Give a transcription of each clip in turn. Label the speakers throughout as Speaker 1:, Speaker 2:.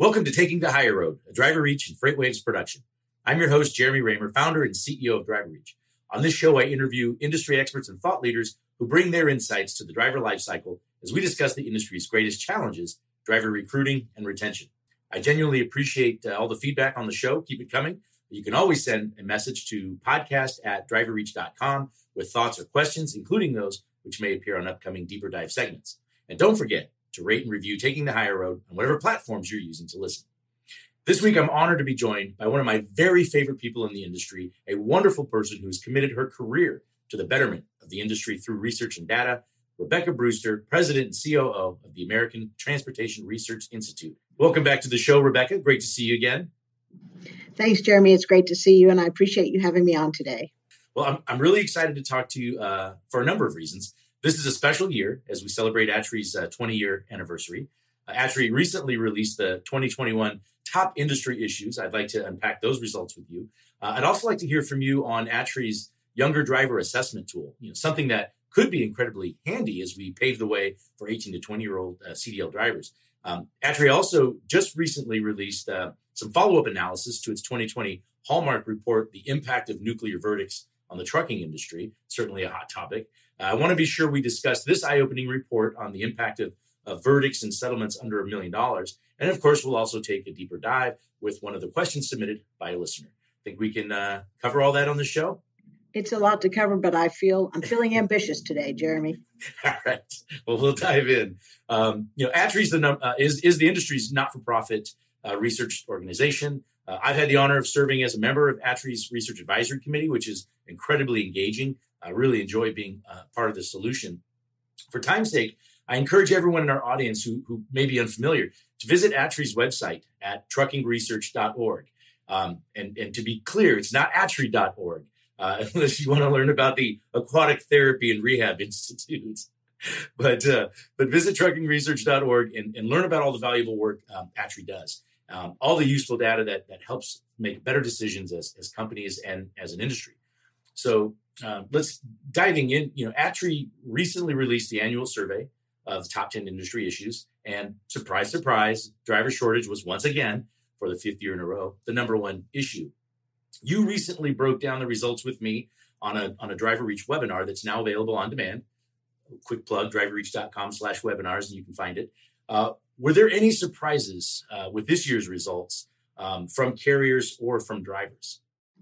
Speaker 1: Welcome to Taking the Hire Road, a DriverReach and FreightWaves production. I'm your host, Jeremy Reymer, founder and CEO of DriverReach. On this show, I interview industry experts and thought leaders who bring their insights to the driver lifecycle as we discuss the industry's greatest challenges, driver recruiting and retention. I genuinely appreciate uh, all the feedback on the show. Keep it coming. You can always send a message to podcast at driverreach.com with thoughts or questions, including those which may appear on upcoming deeper dive segments. And don't forget, to rate and review Taking the Hire Road on whatever platforms you're using to listen. This week, I'm honored to be joined by one of my very favorite people in the industry, a wonderful person who's committed her career to the betterment of the industry through research and data, Rebecca Brewster, President and COO of the American Transportation Research Institute. Welcome back to the show, Rebecca. Great to see you again.
Speaker 2: Thanks, Jeremy. It's great to see you, and I appreciate you having me on today.
Speaker 1: Well, I'm, I'm really excited to talk to you uh, for a number of reasons. This is a special year as we celebrate uh, 20 year anniversary. Uh, recently released the 2021 top industry issues. I'd like to unpack those results with you. Uh, I'd also like to hear from you on ATRI's younger driver assessment tool, you know, something that could be incredibly handy as we pave the way for 18 to 20 year old uh, CDL drivers. Um, also just recently released uh, some follow up analysis to its 2020 Hallmark report, The Impact of Nuclear Verdicts on the Trucking Industry, certainly a hot topic. Uh, I want to be sure we discuss this eye opening report on the impact of, of verdicts and settlements under a million dollars. And of course, we'll also take a deeper dive with one of the questions submitted by a listener. Think we can uh, cover all that on the show?
Speaker 2: It's a lot to cover, but I feel I'm feeling ambitious today, Jeremy.
Speaker 1: all right. Well, we'll dive in. Um, you know, ATRI's the num- uh, is is the industry's not-for-profit uh, research organization. Uh, I've had the honor of serving as a member of ATRI's Research Advisory Committee, which is incredibly engaging. I really enjoy being uh, part of the solution. For time's sake, I encourage everyone in our audience who, who may be unfamiliar to visit ATRI's website at truckingresearch.org. Um, and, and to be clear, it's not atri.org, uh, unless you want to learn about the Aquatic Therapy and Rehab Institutes. But, uh, but visit truckingresearch.org and, and learn about all the valuable work um, ATRI does. Um, all the useful data that, that helps make better decisions as, as companies and as an industry. So uh, let's diving in. You know, ATRI recently released the annual survey of top 10 industry issues. And surprise, surprise, driver shortage was once again, for the fifth year in a row, the number one issue. You recently broke down the results with me on a, on a DriverReach webinar that's now available on demand. Quick plug, driverreach.com slash webinars, and you can find it. Uh, were there any surprises uh, with this year's results um, from carriers or from drivers?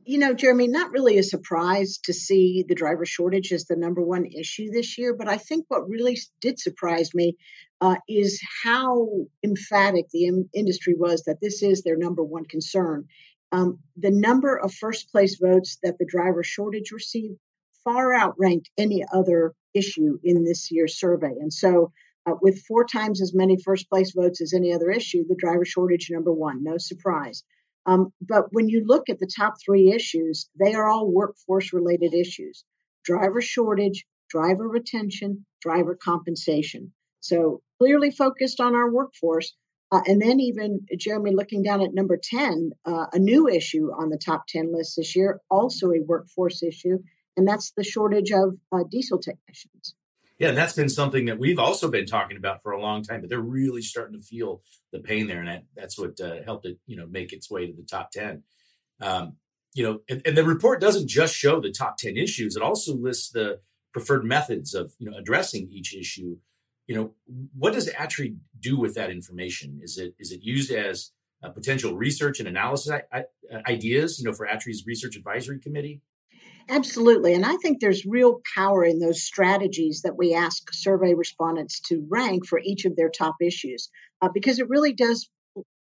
Speaker 2: you know, Jeremy, not really a surprise to see the driver shortage as the number one issue this year. But I think what really did surprise me uh, is how emphatic the in- industry was that this is their number one concern. Um, the number of first place votes that the driver shortage received far outranked any other issue in this year's survey. And so, uh, with four times as many first place votes as any other issue, the driver shortage number one, no surprise. Um, but when you look at the top three issues, they are all workforce related issues driver shortage, driver retention, driver compensation. So clearly focused on our workforce. Uh, and then, even Jeremy, looking down at number 10, uh, a new issue on the top 10 list this year, also a workforce issue, and that's the shortage of uh, diesel technicians.
Speaker 1: Yeah, and that's been something that we've also been talking about for a long time, but they're really starting to feel the pain there, and that, that's what uh, helped it, you know, make its way to the top ten. Um, you know, and, and the report doesn't just show the top ten issues; it also lists the preferred methods of you know addressing each issue. You know, what does ATRI do with that information? Is it is it used as potential research and analysis ideas? You know, for ATRI's research advisory committee.
Speaker 2: Absolutely. And I think there's real power in those strategies that we ask survey respondents to rank for each of their top issues, uh, because it really does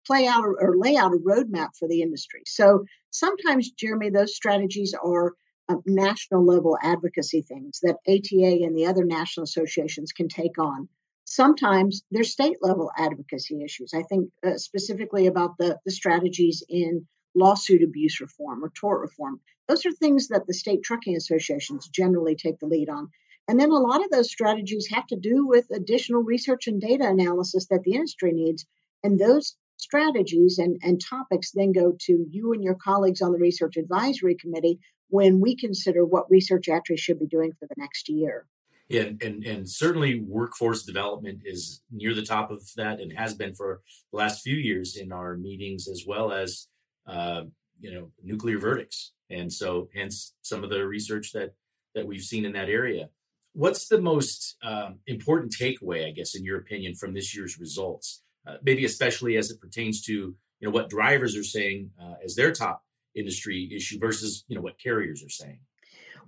Speaker 2: play out or, or, lay out a roadmap for the industry. So sometimes, Jeremy, those strategies are uh, national level advocacy things that ATA and the other national associations can take on. Sometimes they're state level advocacy issues. I think uh, specifically about the, the strategies in lawsuit abuse reform or tort reform. Those are things that the state trucking associations generally take the lead on. And then a lot of those strategies have to do with additional research and data analysis that the industry needs. And those strategies and, and topics then go to you and your colleagues on the Research Advisory Committee when we consider what research actually should be doing for the next year.
Speaker 1: Yeah, and, and, and certainly workforce development is near the top of that and has been for the last few years in our meetings, as well as uh, you know nuclear verdicts, and so hence some of the research that that we've seen in that area. What's the most um, important takeaway, I guess, in your opinion, from this year's results? Uh, maybe especially as it pertains to you know what drivers are saying uh, as their top industry issue versus you know what carriers are saying.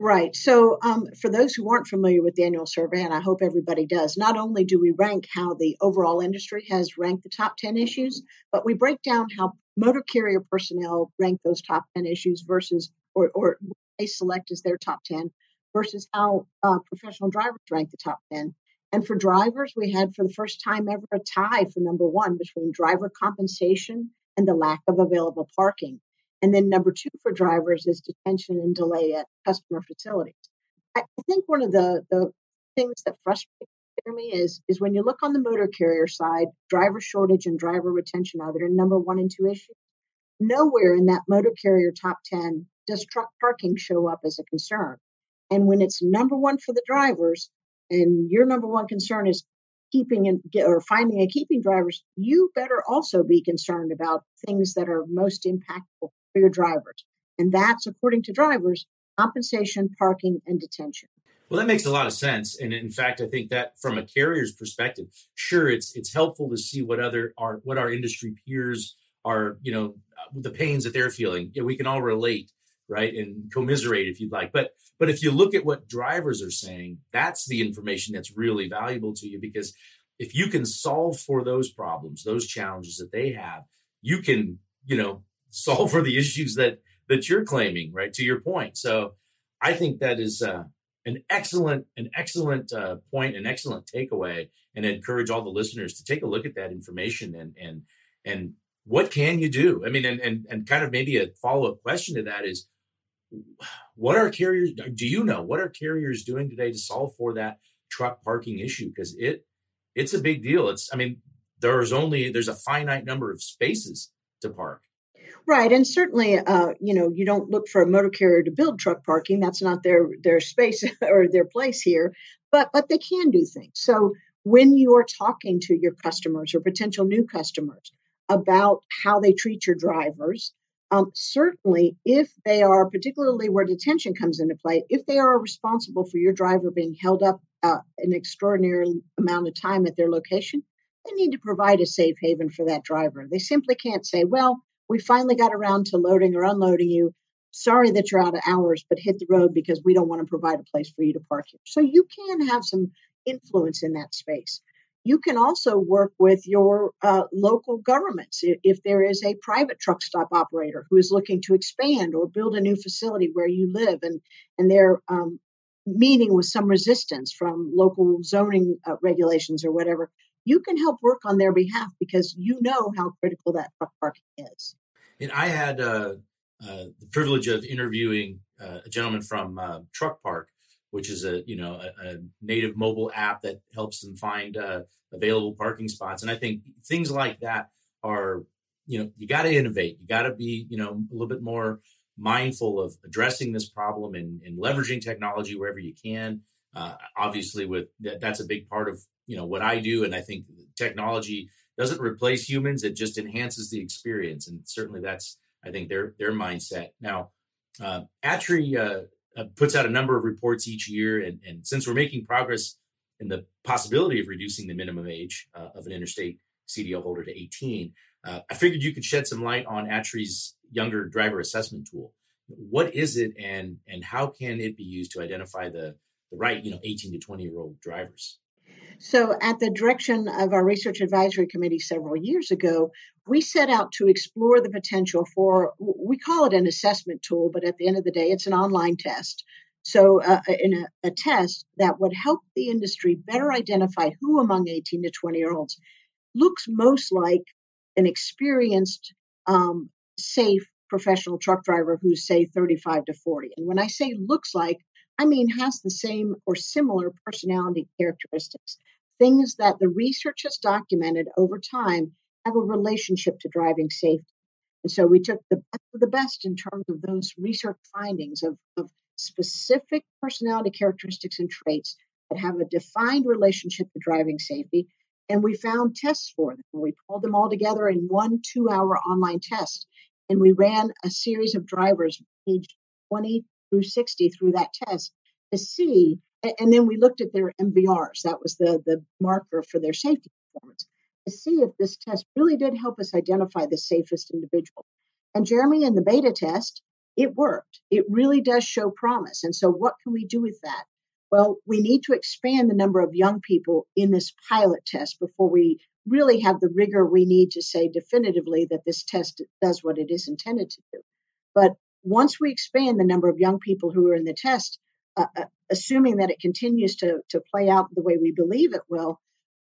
Speaker 2: Right. So, um, for those who aren't familiar with the annual survey, and I hope everybody does, not only do we rank how the overall industry has ranked the top 10 issues, but we break down how motor carrier personnel rank those top 10 issues versus, or, or they select as their top 10 versus how uh, professional drivers rank the top 10. And for drivers, we had for the first time ever a tie for number one between driver compensation and the lack of available parking. And then number two for drivers is detention and delay at customer facilities. I think one of the, the things that frustrates me is is when you look on the motor carrier side, driver shortage and driver retention are their number one and two issues. Nowhere in that motor carrier top 10 does truck parking show up as a concern. And when it's number one for the drivers, and your number one concern is keeping and or finding and keeping drivers, you better also be concerned about things that are most impactful for your drivers. And that's, according to drivers, compensation, parking, and detention.
Speaker 1: Well, that makes a lot of sense, and in fact, I think that from a carrier's perspective, sure, it's it's helpful to see what other our what our industry peers are, you know, the pains that they're feeling. Yeah, we can all relate, right, and commiserate if you'd like. But but if you look at what drivers are saying, that's the information that's really valuable to you because if you can solve for those problems, those challenges that they have, you can, you know, solve for the issues that that you're claiming, right? To your point. So I think that is uh, an excellent, an excellent uh, point, an excellent takeaway, and I encourage all the listeners to take a look at that information and and and what can you do? I mean, and and and kind of maybe a follow up question to that is, what are carriers? Do you know what are carriers doing today to solve for that truck parking issue? Because it it's a big deal. It's I mean, there's only there's a finite number of spaces to park
Speaker 2: Right, and certainly, uh, you know, you don't look for a motor carrier to build truck parking. That's not their their space or their place here. But but they can do things. So when you are talking to your customers or potential new customers about how they treat your drivers, um, certainly if they are, particularly where detention comes into play, if they are responsible for your driver being held up uh, an extraordinary amount of time at their location, they need to provide a safe haven for that driver. They simply can't say, well, we finally got around to loading or unloading you. Sorry that you're out of hours, but hit the road because we don't want to provide a place for you to park here. So you can have some influence in that space. You can also work with your uh, local governments if there is a private truck stop operator who is looking to expand or build a new facility where you live, and and they're um, meeting with some resistance from local zoning uh, regulations or whatever you can help work on their behalf because you know how critical that truck parking is.
Speaker 1: And I had uh, uh, the privilege of interviewing uh, a gentleman from uh, Truck Park, which is a you know a, a native mobile app that helps them find uh, available parking spots. And I think things like that are you know you got to innovate. You got to be you know a little bit more mindful of addressing this problem and, and leveraging technology wherever you can. Uh, obviously, with that, that's a big part of you know what I do, and I think technology doesn't replace humans; it just enhances the experience, and certainly that's I think their their mindset. Now, uh, ATRI uh, uh, puts out a number of reports each year, and, and since we're making progress in the possibility of reducing the minimum age uh, of an interstate CDL holder to 18, uh, I figured you could shed some light on ATRI's younger driver assessment tool. What is it, and and how can it be used to identify the the right you know 18 to 20 year old drivers?
Speaker 2: So, at the direction of our research advisory committee several years ago, we set out to explore the potential for, we call it an assessment tool, but at the end of the day, it's an online test. So, uh, in a, a test that would help the industry better identify who among 18 to 20 year olds looks most like an experienced, um, safe professional truck driver who's, say, 35 to 40. And when I say looks like, I mean, has the same or similar personality characteristics, things that the research has documented over time have a relationship to driving safety. And so we took the best of the best in terms of those research findings of, of specific personality characteristics and traits that have a defined relationship to driving safety. And we found tests for them. We pulled them all together in one two hour online test. And we ran a series of drivers, age 20 through 60, through that test to see. And then we looked at their MVRs. That was the, the marker for their safety performance to see if this test really did help us identify the safest individual. And Jeremy, in the beta test, it worked. It really does show promise. And so, what can we do with that? Well, we need to expand the number of young people in this pilot test before we really have the rigor we need to say definitively that this test does what it is intended to do. But once we expand the number of young people who are in the test, uh, uh, assuming that it continues to, to play out the way we believe it will,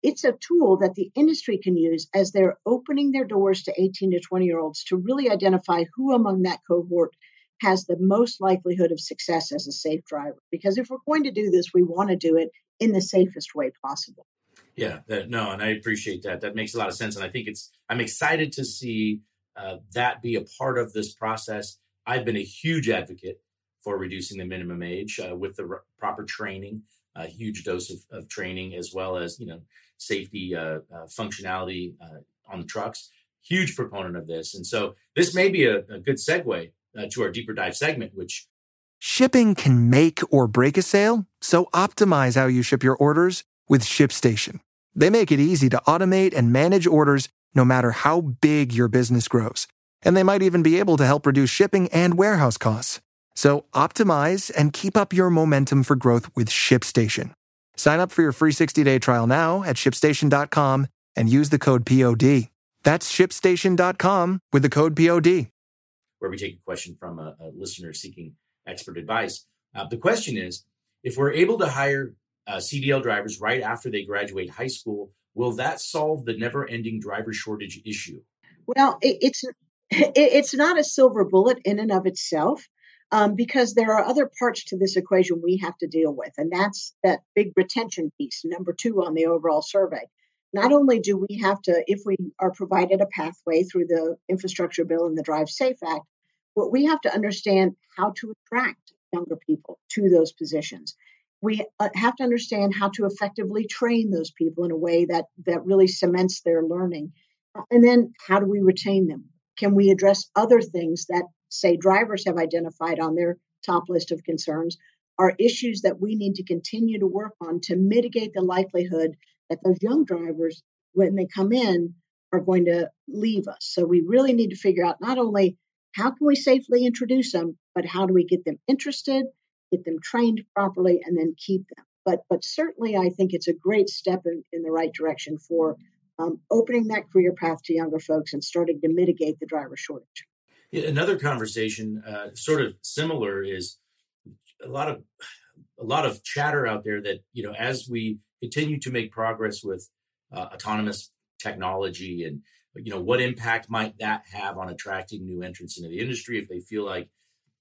Speaker 2: it's a tool that the industry can use as they're opening their doors to 18 to 20 year olds to really identify who among that cohort has the most likelihood of success as a safe driver. Because if we're going to do this, we want to do it in the safest way possible.
Speaker 1: Yeah, that, no, and I appreciate that. That makes a lot of sense, and I think it's. I'm excited to see uh, that be a part of this process. I've been a huge advocate for reducing the minimum age uh, with the r- proper training, a huge dose of, of, training, as well as you know safety uh, uh functionality uh, on the trucks. Huge proponent of this, and so this may be a, a good segue uh, to our deeper dive segment, which
Speaker 3: shipping can make or break a sale. So optimize how you ship your orders with ShipStation. They make it easy to automate and manage orders no matter how big your business grows. And they might even be able to help reduce shipping and warehouse costs. So optimize and keep up your momentum for growth with ShipStation. Sign up for your free 60-day trial now at shipstation.com and use the code POD. That's shipstation.com with the code POD.
Speaker 1: Where we take a question from a, a listener seeking expert advice. Uh, the question is, if we're able to hire uh, CDL drivers right after they graduate high school, will that solve the never-ending driver shortage issue?
Speaker 2: Well, it, it's it, it's not a silver bullet in and of itself um, because there are other parts to this equation we have to deal with, and that's that big retention piece, number two on the overall survey. Not only do we have to, if we are provided a pathway through the infrastructure bill and the Drive Safe Act, but we have to understand how to attract younger people to those positions. We uh, have to understand how to effectively train those people in a way that that really cements their learning. And then how do we retain them? Can we address other things that say drivers have identified on their top list of concerns are issues that we need to continue to work on to mitigate the likelihood that those young drivers, when they come in, are going to leave us. So we really need to figure out not only how can we safely introduce them, but how do we get them interested, get them trained properly, and then keep them. But but certainly, I think it's a great step in, in the right direction for um, opening that career path to younger folks and starting to mitigate the driver shortage.
Speaker 1: Another conversation, uh, sort of similar, is a lot of a lot of chatter out there that you know as we continue to make progress with uh, autonomous technology and you know what impact might that have on attracting new entrants into the industry if they feel like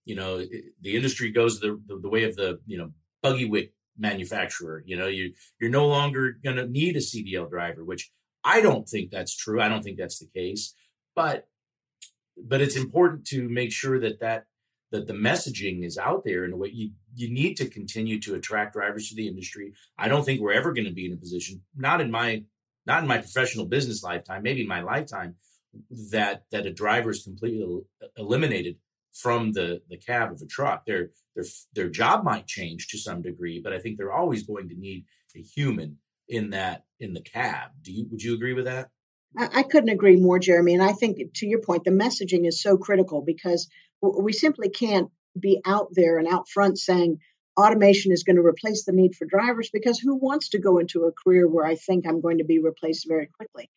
Speaker 1: you know the industry goes the, the, the way of the you know buggy whip manufacturer you know you you're no longer going to need a cdl driver which i don't think that's true i don't think that's the case but but it's important to make sure that that that the messaging is out there in a way you you need to continue to attract drivers to the industry. I don't think we're ever going to be in a position, not in my not in my professional business lifetime, maybe my lifetime, that that a driver is completely eliminated from the the cab of a truck. Their their their job might change to some degree, but I think they're always going to need a human in that in the cab. Do you would you agree with that?
Speaker 2: I couldn't agree more, Jeremy. And I think, to your point, the messaging is so critical because we simply can't be out there and out front saying automation is going to replace the need for drivers because who wants to go into a career where I think I'm going to be replaced very quickly?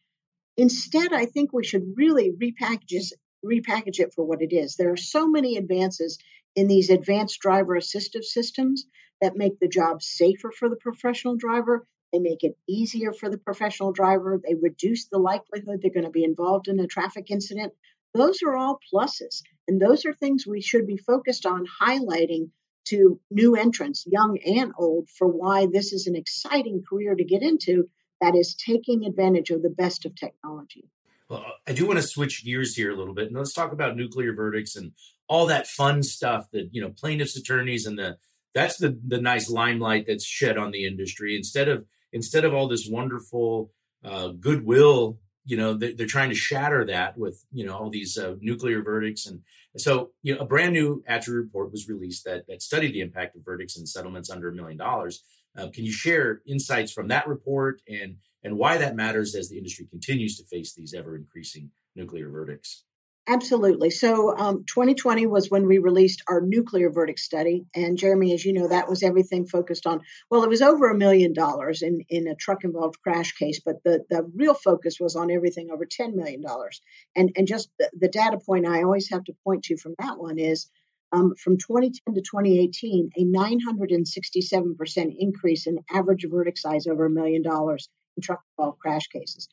Speaker 2: Instead, I think we should really repackage, repackage it for what it is. There are so many advances in these advanced driver assistive systems that make the job safer for the professional driver they make it easier for the professional driver. They reduce the likelihood they're going to be involved in a traffic incident. Those are all pluses. And those are things we should be focused on highlighting to new entrants, young and old, for why this is an exciting career to get into that is taking advantage of the best of technology.
Speaker 1: Well, I do want to switch gears here a little bit and let's talk about nuclear verdicts and all that fun stuff that, you know, plaintiffs' attorneys and the that's the the nice limelight that's shed on the industry instead of instead of all this wonderful uh, goodwill you know they're, they're, trying to shatter that with you know all these uh, nuclear verdicts. And so you know a brand new ATRI report was released that that studied the impact of verdicts and settlements under a million dollars. Uh, can you share insights from that report and and why that matters as the industry continues to face these ever increasing nuclear verdicts
Speaker 2: Absolutely. So, um, 2020 was when we released our nuclear verdict study. And Jeremy, as you know, that was everything focused on, well, it was over a million dollars in, in a truck involved crash case, but the, the real focus was on everything over $10 million. And, and just the, the data point I always have to point to from that one is um, from 2010 to 2018, a 967% increase in average verdict size over a million dollars in truck involved crash cases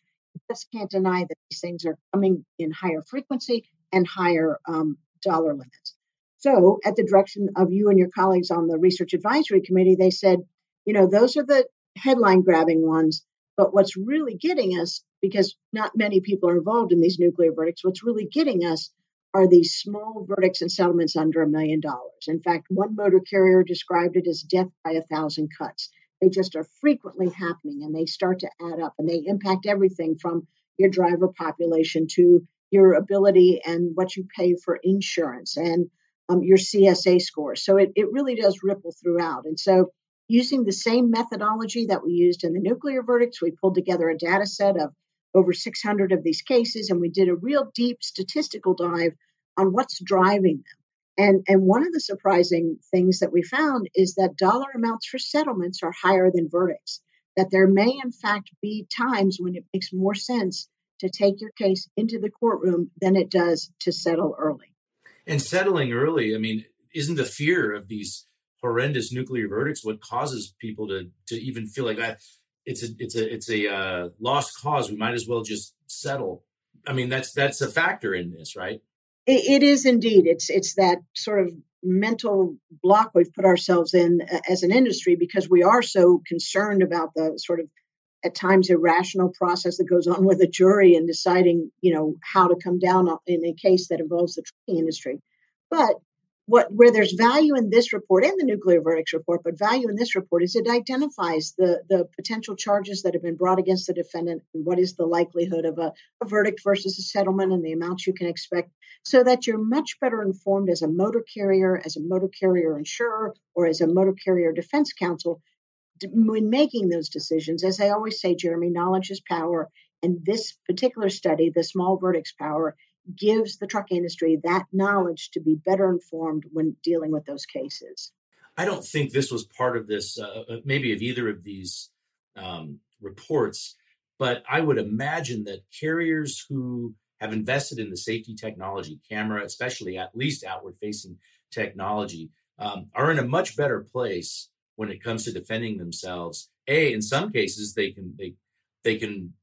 Speaker 2: just can't deny that these things are coming in higher frequency and higher um, dollar limits. So, at the direction of you and your colleagues on the research advisory committee, they said, you know, those are the headline grabbing ones. But what's really getting us, because not many people are involved in these nuclear verdicts, what's really getting us are these small verdicts and settlements under a million dollars. In fact, one motor carrier described it as death by a thousand cuts. They just are frequently happening and they start to add up and they impact everything from your driver population to your ability and what you pay for insurance and um, your CSA score. So it, it really does ripple throughout. And so using the same methodology that we used in the nuclear verdicts, we pulled together a data set of over 600 of these cases and we did a real deep statistical dive on what's driving them. And, and one of the surprising things that we found is that dollar amounts for settlements are higher than verdicts, that there may, in fact, be times when it makes more sense to take your case into the courtroom than it does to settle early.
Speaker 1: And settling early, I mean, isn't the fear of these horrendous nuclear verdicts what causes people to to even feel like that it's a it's a it's a uh, lost cause. We might as well just settle. I mean that's that's a factor in this right
Speaker 2: it, it is indeed. It's it's that sort of mental block we've put ourselves in uh, as an industry because we are so concerned about the sort of at times irrational process that goes on with a jury in deciding, you know, how to come down in a case that involves the trucking industry. But what where there's value in this report and the nuclear verdicts report, but value in this report is it identifies the the potential charges that have been brought against the defendant and what is the likelihood of a, a verdict versus a settlement and the amounts you can expect, so that you're much better informed as a motor carrier, as a motor carrier insurer, or as a motor carrier defense counsel when making those decisions. As I always say, Jeremy, knowledge is power. And this particular study, the small verdicts power, gives the truck industry that knowledge to be better informed when dealing with those cases.
Speaker 1: I don't think this was part of this, uh, uh, maybe of either of these um, reports, but I would imagine that carriers who have invested in the safety technology, camera, especially at least outward facing technology, um, are in a much better place when it comes to defending themselves. A, in some cases, they can they they can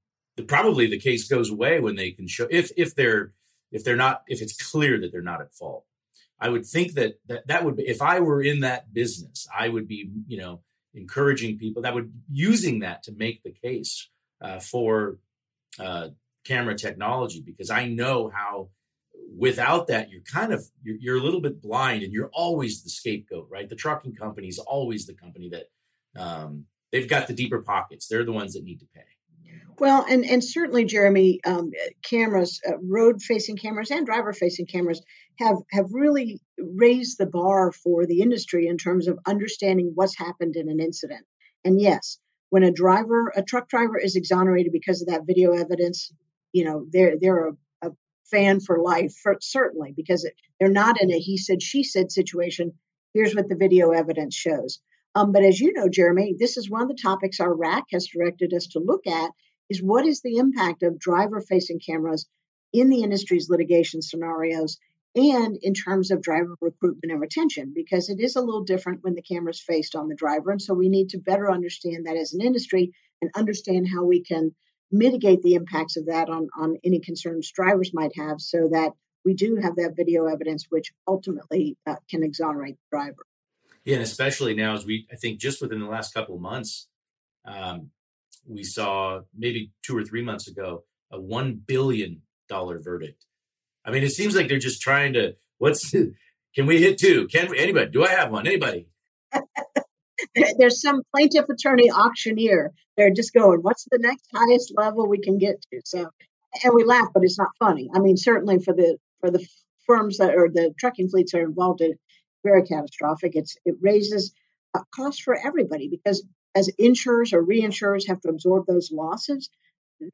Speaker 1: probably the case goes away when they can show if if they're if they're not if it's clear that they're not at fault. I would think that that, that would be if i were in that business i would be you know encouraging people that would using that to make the case uh, for uh, camera technology because i know how without that you're kind of you're, you're, a little bit blind and you're always the scapegoat right? The trucking company is always the company that um, they've got the deeper pockets. They're the ones that need to pay
Speaker 2: well, and, and certainly, Jeremy, um, cameras, uh, road facing cameras and driver facing cameras have, have really raised the bar for the industry in terms of understanding what's happened in an incident. And yes, when a driver, a truck driver is exonerated because of that video evidence, you know, they're, they're a, a fan for life, for, certainly, because they're not in a he said, she said situation. Here's what the video evidence shows. Um, but as you know, Jeremy, this is one of the topics our RAC has directed us to look at is what is the impact of driver facing cameras in the industry's litigation scenarios and in terms of driver recruitment and retention, because it is a little different when the camera is faced on the driver. And so we need to better understand that as an industry and understand how we can mitigate the impacts of that on, on any concerns drivers might have so that we do have that video evidence, which ultimately uh, can exonerate the driver.
Speaker 1: Yeah, and especially now, as we, I think just within the last couple of months, um, we saw maybe two or three months ago a one billion dollar verdict. I mean, it seems like they're just trying to. What's can we hit two? Can we, anybody? Do I have one? Anybody?
Speaker 2: There's some plaintiff attorney auctioneer. They're just going, what's the next highest level we can get to? So, and we laugh, but it's not funny. I mean, certainly for the for the firms that or the trucking fleets are involved in very catastrophic. It's it raises a cost for everybody because as insurers or reinsurers have to absorb those losses,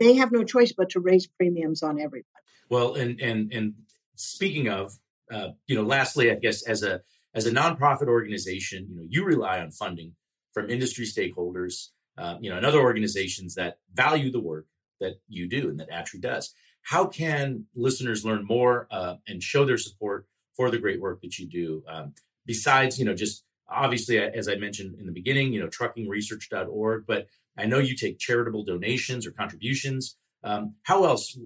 Speaker 2: they have no choice but to raise premiums on everybody.
Speaker 1: Well, and and and speaking of, uh, you know, lastly, I guess as a as a nonprofit organization, you know, you rely on funding from industry stakeholders, uh, you know, and other organizations that value the work that you do and that Atri does. How can listeners learn more uh, and show their support for the great work that you do? Um, besides, you know, just obviously, as I mentioned in the beginning, you know, truckingresearch.org, but I know you take charitable donations or contributions. Um, how else,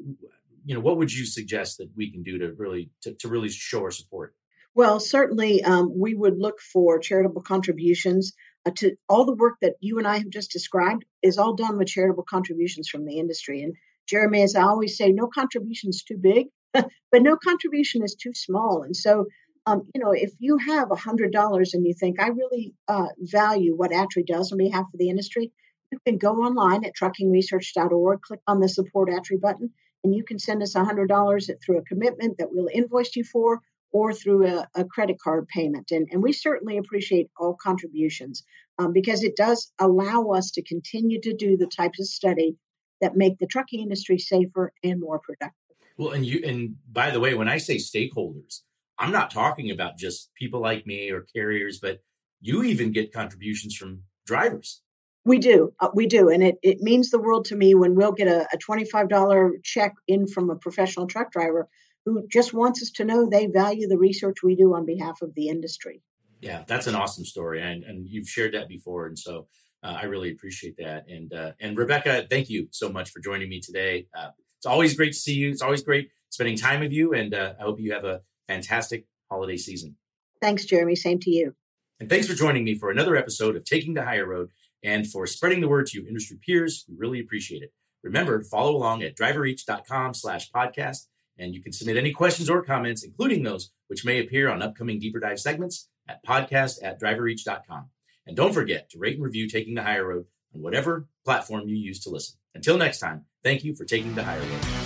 Speaker 1: you know, what would you suggest that we can do to really to, to really show our support?
Speaker 2: Well, certainly, um, we would look for charitable contributions uh, to all the work that you and I have just described is all done with charitable contributions from the industry. And Jeremy, as I always say, no contribution is too big, but no contribution is too small. And so um, you know, if you have $100 and you think, I really uh, value what Atri does on behalf of the industry, you can go online at truckingresearch.org, click on the support Atri button, and you can send us $100 through a commitment that we'll invoice you for or through a, a credit card payment. And, and we certainly appreciate all contributions um, because it does allow us to continue to do the types of study that make the trucking industry safer and more productive.
Speaker 1: Well, and you and by the way, when I say stakeholders, I'm not talking about just people like me or carriers, but you even get contributions from drivers.
Speaker 2: We do. Uh, we do. And it, it means the world to me when we'll get a, a $25 check in from a professional truck driver who just wants us to know they value the research we do on behalf of the industry.
Speaker 1: Yeah, that's an awesome story. And, and you've shared that before. And so uh, I really appreciate that. And, uh, and Rebecca, thank you so much for joining me today. Uh, it's always great to see you. It's always great spending time with you. And uh, I hope you have a fantastic holiday season.
Speaker 2: Thanks, Jeremy. Same to you.
Speaker 1: And thanks for joining me for another episode of Taking the Hire Road and for spreading the word to your industry peers. We really appreciate it. Remember, follow along at driverreach.com slash podcast, and you can submit any questions or comments, including those which may appear on upcoming deeper dive segments at podcast at driverreach.com. And don't forget to rate and review Taking the Hire Road on whatever platform you use to listen. Until next time, thank you for taking the higher road.